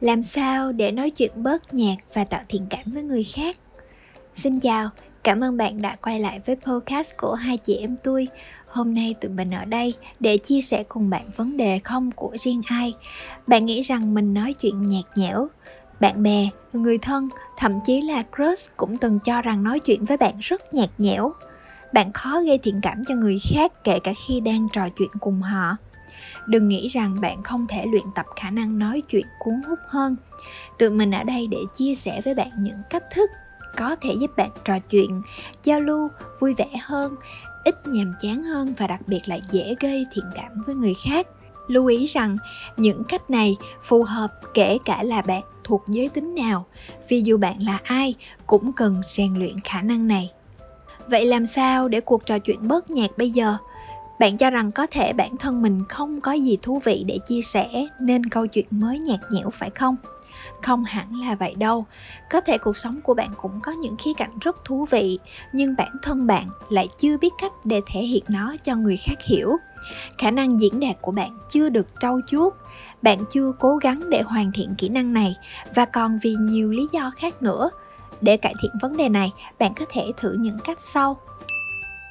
làm sao để nói chuyện bớt nhạt và tạo thiện cảm với người khác? Xin chào, cảm ơn bạn đã quay lại với podcast của hai chị em tôi. Hôm nay tụi mình ở đây để chia sẻ cùng bạn vấn đề không của riêng ai. Bạn nghĩ rằng mình nói chuyện nhạt nhẽo, bạn bè, người thân, thậm chí là crush cũng từng cho rằng nói chuyện với bạn rất nhạt nhẽo. Bạn khó gây thiện cảm cho người khác kể cả khi đang trò chuyện cùng họ đừng nghĩ rằng bạn không thể luyện tập khả năng nói chuyện cuốn hút hơn. Tụi mình ở đây để chia sẻ với bạn những cách thức có thể giúp bạn trò chuyện, giao lưu vui vẻ hơn, ít nhàm chán hơn và đặc biệt là dễ gây thiện cảm với người khác. Lưu ý rằng, những cách này phù hợp kể cả là bạn thuộc giới tính nào, vì dù bạn là ai cũng cần rèn luyện khả năng này. Vậy làm sao để cuộc trò chuyện bớt nhạt bây giờ? Bạn cho rằng có thể bản thân mình không có gì thú vị để chia sẻ, nên câu chuyện mới nhạt nhẽo phải không? Không hẳn là vậy đâu. Có thể cuộc sống của bạn cũng có những khía cạnh rất thú vị, nhưng bản thân bạn lại chưa biết cách để thể hiện nó cho người khác hiểu. Khả năng diễn đạt của bạn chưa được trau chuốt. Bạn chưa cố gắng để hoàn thiện kỹ năng này, và còn vì nhiều lý do khác nữa. Để cải thiện vấn đề này, bạn có thể thử những cách sau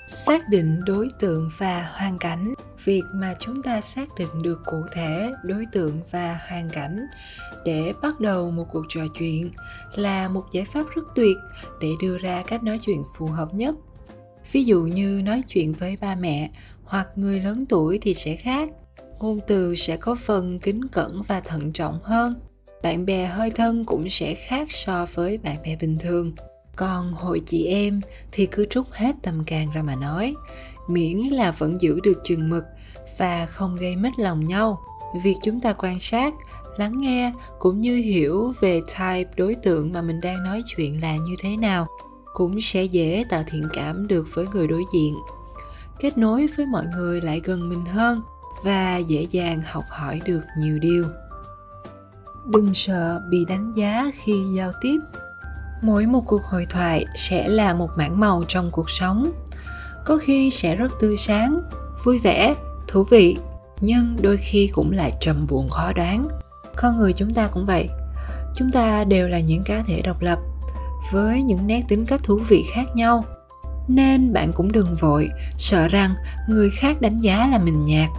xác định đối tượng và hoàn cảnh. Việc mà chúng ta xác định được cụ thể đối tượng và hoàn cảnh để bắt đầu một cuộc trò chuyện là một giải pháp rất tuyệt để đưa ra cách nói chuyện phù hợp nhất. Ví dụ như nói chuyện với ba mẹ hoặc người lớn tuổi thì sẽ khác. Ngôn từ sẽ có phần kính cẩn và thận trọng hơn. Bạn bè hơi thân cũng sẽ khác so với bạn bè bình thường còn hội chị em thì cứ trút hết tâm can ra mà nói. Miễn là vẫn giữ được chừng mực và không gây mất lòng nhau. Việc chúng ta quan sát, lắng nghe cũng như hiểu về type đối tượng mà mình đang nói chuyện là như thế nào cũng sẽ dễ tạo thiện cảm được với người đối diện. Kết nối với mọi người lại gần mình hơn và dễ dàng học hỏi được nhiều điều. Đừng sợ bị đánh giá khi giao tiếp mỗi một cuộc hội thoại sẽ là một mảng màu trong cuộc sống. Có khi sẽ rất tươi sáng, vui vẻ, thú vị, nhưng đôi khi cũng lại trầm buồn khó đoán. Con người chúng ta cũng vậy. Chúng ta đều là những cá thể độc lập, với những nét tính cách thú vị khác nhau. Nên bạn cũng đừng vội, sợ rằng người khác đánh giá là mình nhạt,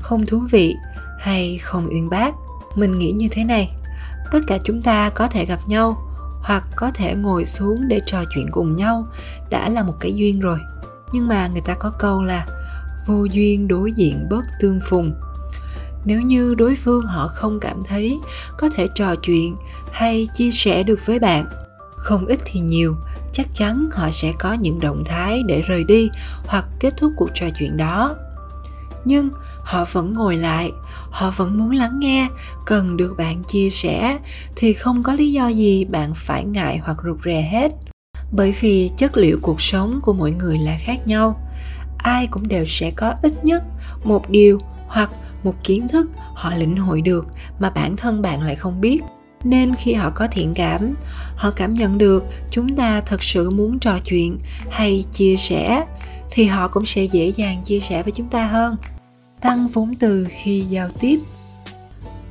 không thú vị hay không uyên bác. Mình nghĩ như thế này, tất cả chúng ta có thể gặp nhau hoặc có thể ngồi xuống để trò chuyện cùng nhau, đã là một cái duyên rồi. Nhưng mà người ta có câu là, vô duyên đối diện bớt tương phùng. Nếu như đối phương họ không cảm thấy có thể trò chuyện hay chia sẻ được với bạn, không ít thì nhiều, chắc chắn họ sẽ có những động thái để rời đi hoặc kết thúc cuộc trò chuyện đó. Nhưng họ vẫn ngồi lại họ vẫn muốn lắng nghe, cần được bạn chia sẻ, thì không có lý do gì bạn phải ngại hoặc rụt rè hết. Bởi vì chất liệu cuộc sống của mỗi người là khác nhau. Ai cũng đều sẽ có ít nhất một điều hoặc một kiến thức họ lĩnh hội được mà bản thân bạn lại không biết. Nên khi họ có thiện cảm, họ cảm nhận được chúng ta thật sự muốn trò chuyện hay chia sẻ, thì họ cũng sẽ dễ dàng chia sẻ với chúng ta hơn tăng vốn từ khi giao tiếp.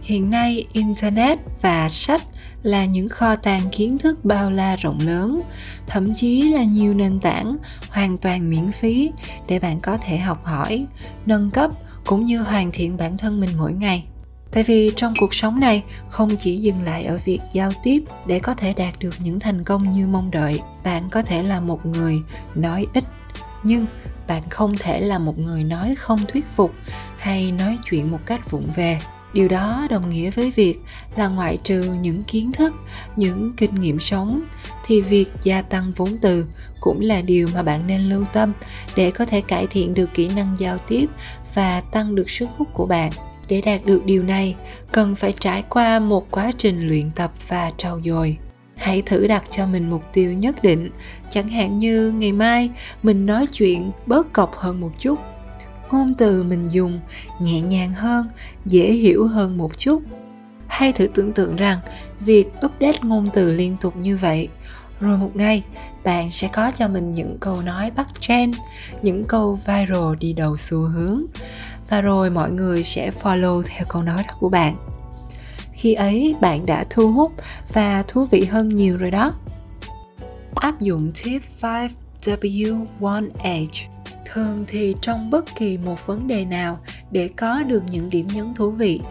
Hiện nay, internet và sách là những kho tàng kiến thức bao la rộng lớn, thậm chí là nhiều nền tảng hoàn toàn miễn phí để bạn có thể học hỏi, nâng cấp cũng như hoàn thiện bản thân mình mỗi ngày. Tại vì trong cuộc sống này, không chỉ dừng lại ở việc giao tiếp để có thể đạt được những thành công như mong đợi, bạn có thể là một người nói ít nhưng bạn không thể là một người nói không thuyết phục hay nói chuyện một cách vụng về. Điều đó đồng nghĩa với việc là ngoại trừ những kiến thức, những kinh nghiệm sống, thì việc gia tăng vốn từ cũng là điều mà bạn nên lưu tâm để có thể cải thiện được kỹ năng giao tiếp và tăng được sức hút của bạn. Để đạt được điều này, cần phải trải qua một quá trình luyện tập và trau dồi hãy thử đặt cho mình mục tiêu nhất định. Chẳng hạn như ngày mai, mình nói chuyện bớt cọc hơn một chút. Ngôn từ mình dùng nhẹ nhàng hơn, dễ hiểu hơn một chút. Hay thử tưởng tượng rằng việc update ngôn từ liên tục như vậy, rồi một ngày, bạn sẽ có cho mình những câu nói bắt trend, những câu viral đi đầu xu hướng. Và rồi mọi người sẽ follow theo câu nói đó của bạn khi ấy, bạn đã thu hút và thú vị hơn nhiều rồi đó. Áp dụng tip 5W1H thường thì trong bất kỳ một vấn đề nào, để có được những điểm nhấn thú vị,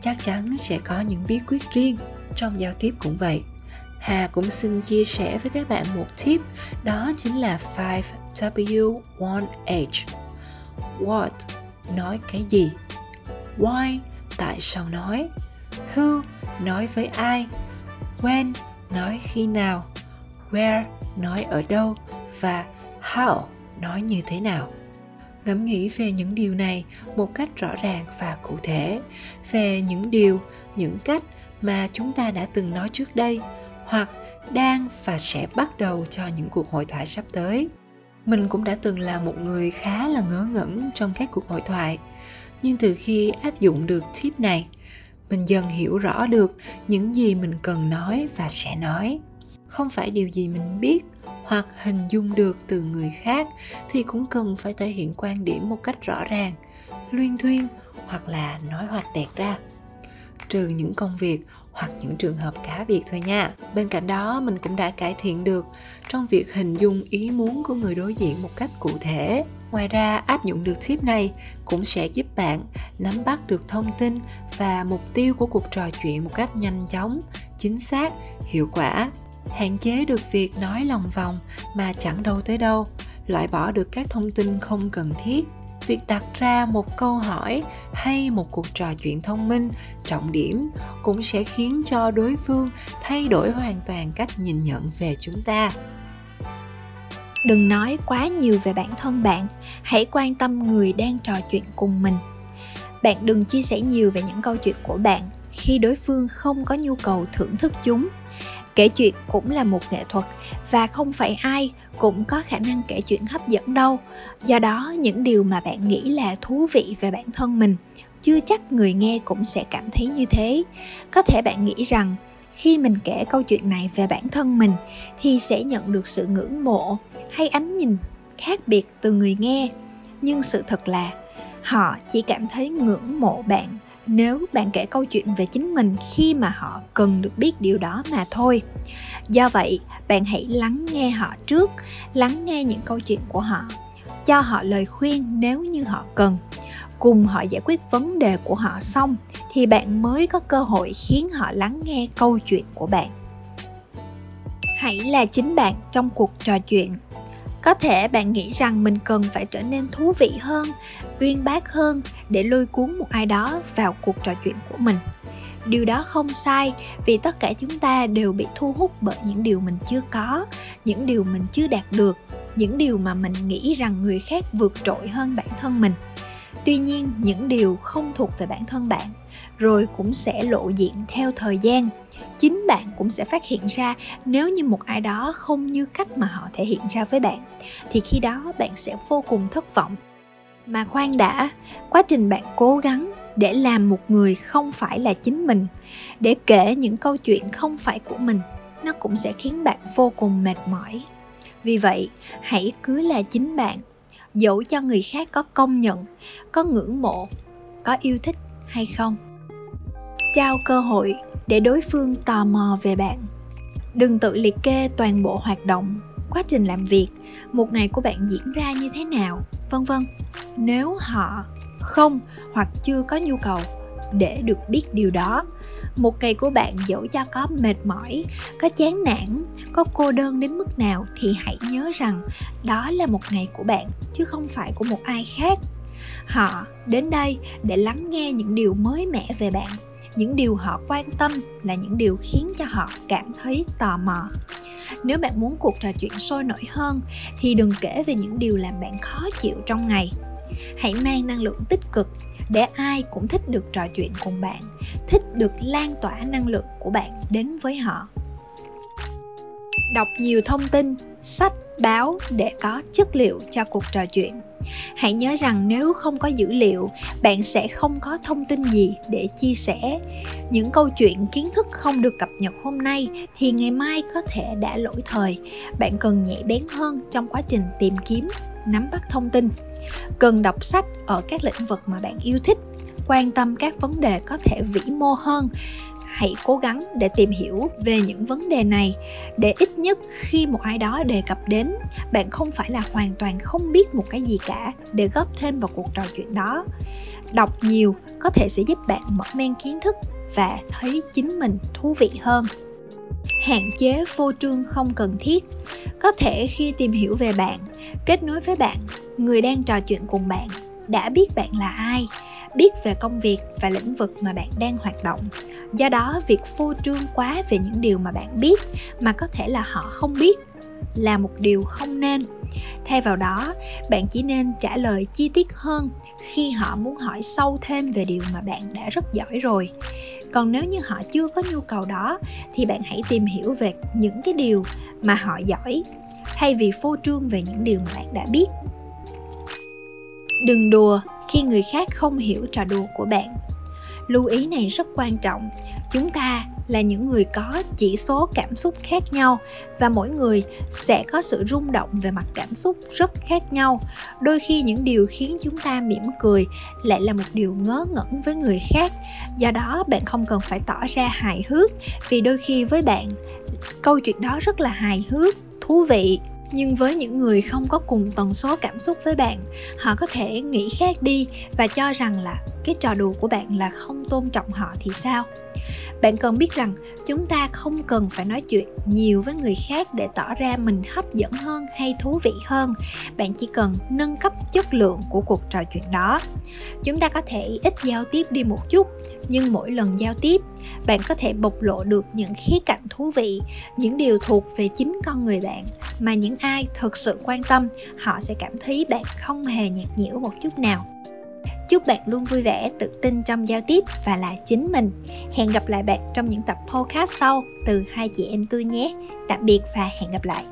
chắc chắn sẽ có những bí quyết riêng trong giao tiếp cũng vậy. Hà cũng xin chia sẻ với các bạn một tip, đó chính là 5W1H What? Nói cái gì? Why? Tại sao nói? Who nói với ai? When nói khi nào? Where nói ở đâu? Và How nói như thế nào? Ngẫm nghĩ về những điều này một cách rõ ràng và cụ thể. Về những điều, những cách mà chúng ta đã từng nói trước đây hoặc đang và sẽ bắt đầu cho những cuộc hội thoại sắp tới. Mình cũng đã từng là một người khá là ngớ ngẩn trong các cuộc hội thoại. Nhưng từ khi áp dụng được tip này mình dần hiểu rõ được những gì mình cần nói và sẽ nói. Không phải điều gì mình biết hoặc hình dung được từ người khác thì cũng cần phải thể hiện quan điểm một cách rõ ràng, luyên thuyên hoặc là nói hoạch tẹt ra. Trừ những công việc hoặc những trường hợp cá biệt thôi nha. Bên cạnh đó, mình cũng đã cải thiện được trong việc hình dung ý muốn của người đối diện một cách cụ thể ngoài ra, áp dụng được tip này cũng sẽ giúp bạn nắm bắt được thông tin và mục tiêu của cuộc trò chuyện một cách nhanh chóng, chính xác, hiệu quả. Hạn chế được việc nói lòng vòng mà chẳng đâu tới đâu, loại bỏ được các thông tin không cần thiết. Việc đặt ra một câu hỏi hay một cuộc trò chuyện thông minh, trọng điểm cũng sẽ khiến cho đối phương thay đổi hoàn toàn cách nhìn nhận về chúng ta đừng nói quá nhiều về bản thân bạn, hãy quan tâm người đang trò chuyện cùng mình. Bạn đừng chia sẻ nhiều về những câu chuyện của bạn khi đối phương không có nhu cầu thưởng thức chúng. Kể chuyện cũng là một nghệ thuật và không phải ai cũng có khả năng kể chuyện hấp dẫn đâu. Do đó, những điều mà bạn nghĩ là thú vị về bản thân mình, chưa chắc người nghe cũng sẽ cảm thấy như thế. Có thể bạn nghĩ rằng khi mình kể câu chuyện này về bản thân mình, thì sẽ nhận được sự ngưỡng mộ hay ánh nhìn khác biệt từ người nghe. Nhưng sự thật là, họ chỉ cảm thấy ngưỡng mộ bạn nếu bạn kể câu chuyện về chính mình khi mà họ cần được biết điều đó mà thôi. Do vậy, bạn hãy lắng nghe họ trước, lắng nghe những câu chuyện của họ, cho họ lời khuyên nếu như họ cần cùng họ giải quyết vấn đề của họ xong, thì bạn mới có cơ hội khiến họ lắng nghe câu chuyện của bạn. Hãy là chính bạn trong cuộc trò chuyện. Có thể bạn nghĩ rằng mình cần phải trở nên thú vị hơn, uyên bác hơn để lôi cuốn một ai đó vào cuộc trò chuyện của mình. Điều đó không sai, vì tất cả chúng ta đều bị thu hút bởi những điều mình chưa có, những điều mình chưa đạt được, những điều mà mình nghĩ rằng người khác vượt trội hơn bản thân mình tuy nhiên, những điều không thuộc về bản thân bạn rồi cũng sẽ lộ diện theo thời gian. Chính bạn cũng sẽ phát hiện ra nếu như một ai đó không như cách mà họ thể hiện ra với bạn, thì khi đó bạn sẽ vô cùng thất vọng. Mà khoan đã, quá trình bạn cố gắng để làm một người không phải là chính mình, để kể những câu chuyện không phải của mình, nó cũng sẽ khiến bạn vô cùng mệt mỏi. Vì vậy, hãy cứ là chính bạn dẫu cho người khác có công nhận, có ngưỡng mộ, có yêu thích hay không. Trao cơ hội để đối phương tò mò về bạn. Đừng tự liệt kê toàn bộ hoạt động, quá trình làm việc, một ngày của bạn diễn ra như thế nào, vân vân. Nếu họ không hoặc chưa có nhu cầu để được biết điều đó một ngày của bạn dẫu cho có mệt mỏi, có chán nản, có cô đơn đến mức nào thì hãy nhớ rằng đó là một ngày của bạn, chứ không phải của một ai khác. Họ đến đây để lắng nghe những điều mới mẻ về bạn. Những điều họ quan tâm là những điều khiến cho họ cảm thấy tò mò. Nếu bạn muốn cuộc trò chuyện sôi nổi hơn, thì đừng kể về những điều làm bạn khó chịu trong ngày hãy mang năng lượng tích cực để ai cũng thích được trò chuyện cùng bạn, thích được lan tỏa năng lượng của bạn đến với họ. Đọc nhiều thông tin, sách, báo để có chất liệu cho cuộc trò chuyện. Hãy nhớ rằng nếu không có dữ liệu, bạn sẽ không có thông tin gì để chia sẻ. Những câu chuyện kiến thức không được cập nhật hôm nay thì ngày mai có thể đã lỗi thời. Bạn cần nhạy bén hơn trong quá trình tìm kiếm nắm bắt thông tin, cần đọc sách ở các lĩnh vực mà bạn yêu thích, quan tâm các vấn đề có thể vĩ mô hơn. Hãy cố gắng để tìm hiểu về những vấn đề này để ít nhất khi một ai đó đề cập đến, bạn không phải là hoàn toàn không biết một cái gì cả để góp thêm vào cuộc trò chuyện đó. Đọc nhiều có thể sẽ giúp bạn mở mang kiến thức và thấy chính mình thú vị hơn hạn chế phô trương không cần thiết. Có thể khi tìm hiểu về bạn, kết nối với bạn, người đang trò chuyện cùng bạn, đã biết bạn là ai, biết về công việc và lĩnh vực mà bạn đang hoạt động. Do đó, việc phô trương quá về những điều mà bạn biết mà có thể là họ không biết là một điều không nên. Thay vào đó, bạn chỉ nên trả lời chi tiết hơn khi họ muốn hỏi sâu thêm về điều mà bạn đã rất giỏi rồi. Còn nếu như họ chưa có nhu cầu đó, thì bạn hãy tìm hiểu về những cái điều mà họ giỏi, thay vì phô trương về những điều mà bạn đã biết. Đừng đùa khi người khác không hiểu trò đùa của bạn. Lưu ý này rất quan trọng. Chúng ta là những người có chỉ số cảm xúc khác nhau và mỗi người sẽ có sự rung động về mặt cảm xúc rất khác nhau. Đôi khi những điều khiến chúng ta mỉm cười lại là một điều ngớ ngẩn với người khác. Do đó, bạn không cần phải tỏ ra hài hước vì đôi khi với bạn, câu chuyện đó rất là hài hước, thú vị. Nhưng với những người không có cùng tần số cảm xúc với bạn, họ có thể nghĩ khác đi và cho rằng là cái trò đùa của bạn là không tôn trọng họ thì sao? Bạn cần biết rằng chúng ta không cần phải nói chuyện nhiều với người khác để tỏ ra mình hấp dẫn hơn hay thú vị hơn. Bạn chỉ cần nâng cấp chất lượng của cuộc trò chuyện đó. Chúng ta có thể ít giao tiếp đi một chút, nhưng mỗi lần giao tiếp, bạn có thể bộc lộ được những khía cạnh thú vị, những điều thuộc về chính con người bạn mà những ai thực sự quan tâm, họ sẽ cảm thấy bạn không hề nhạt nhẽo một chút nào. Chúc bạn luôn vui vẻ, tự tin trong giao tiếp và là chính mình. Hẹn gặp lại bạn trong những tập podcast sau từ hai chị em tôi nhé. Tạm biệt và hẹn gặp lại.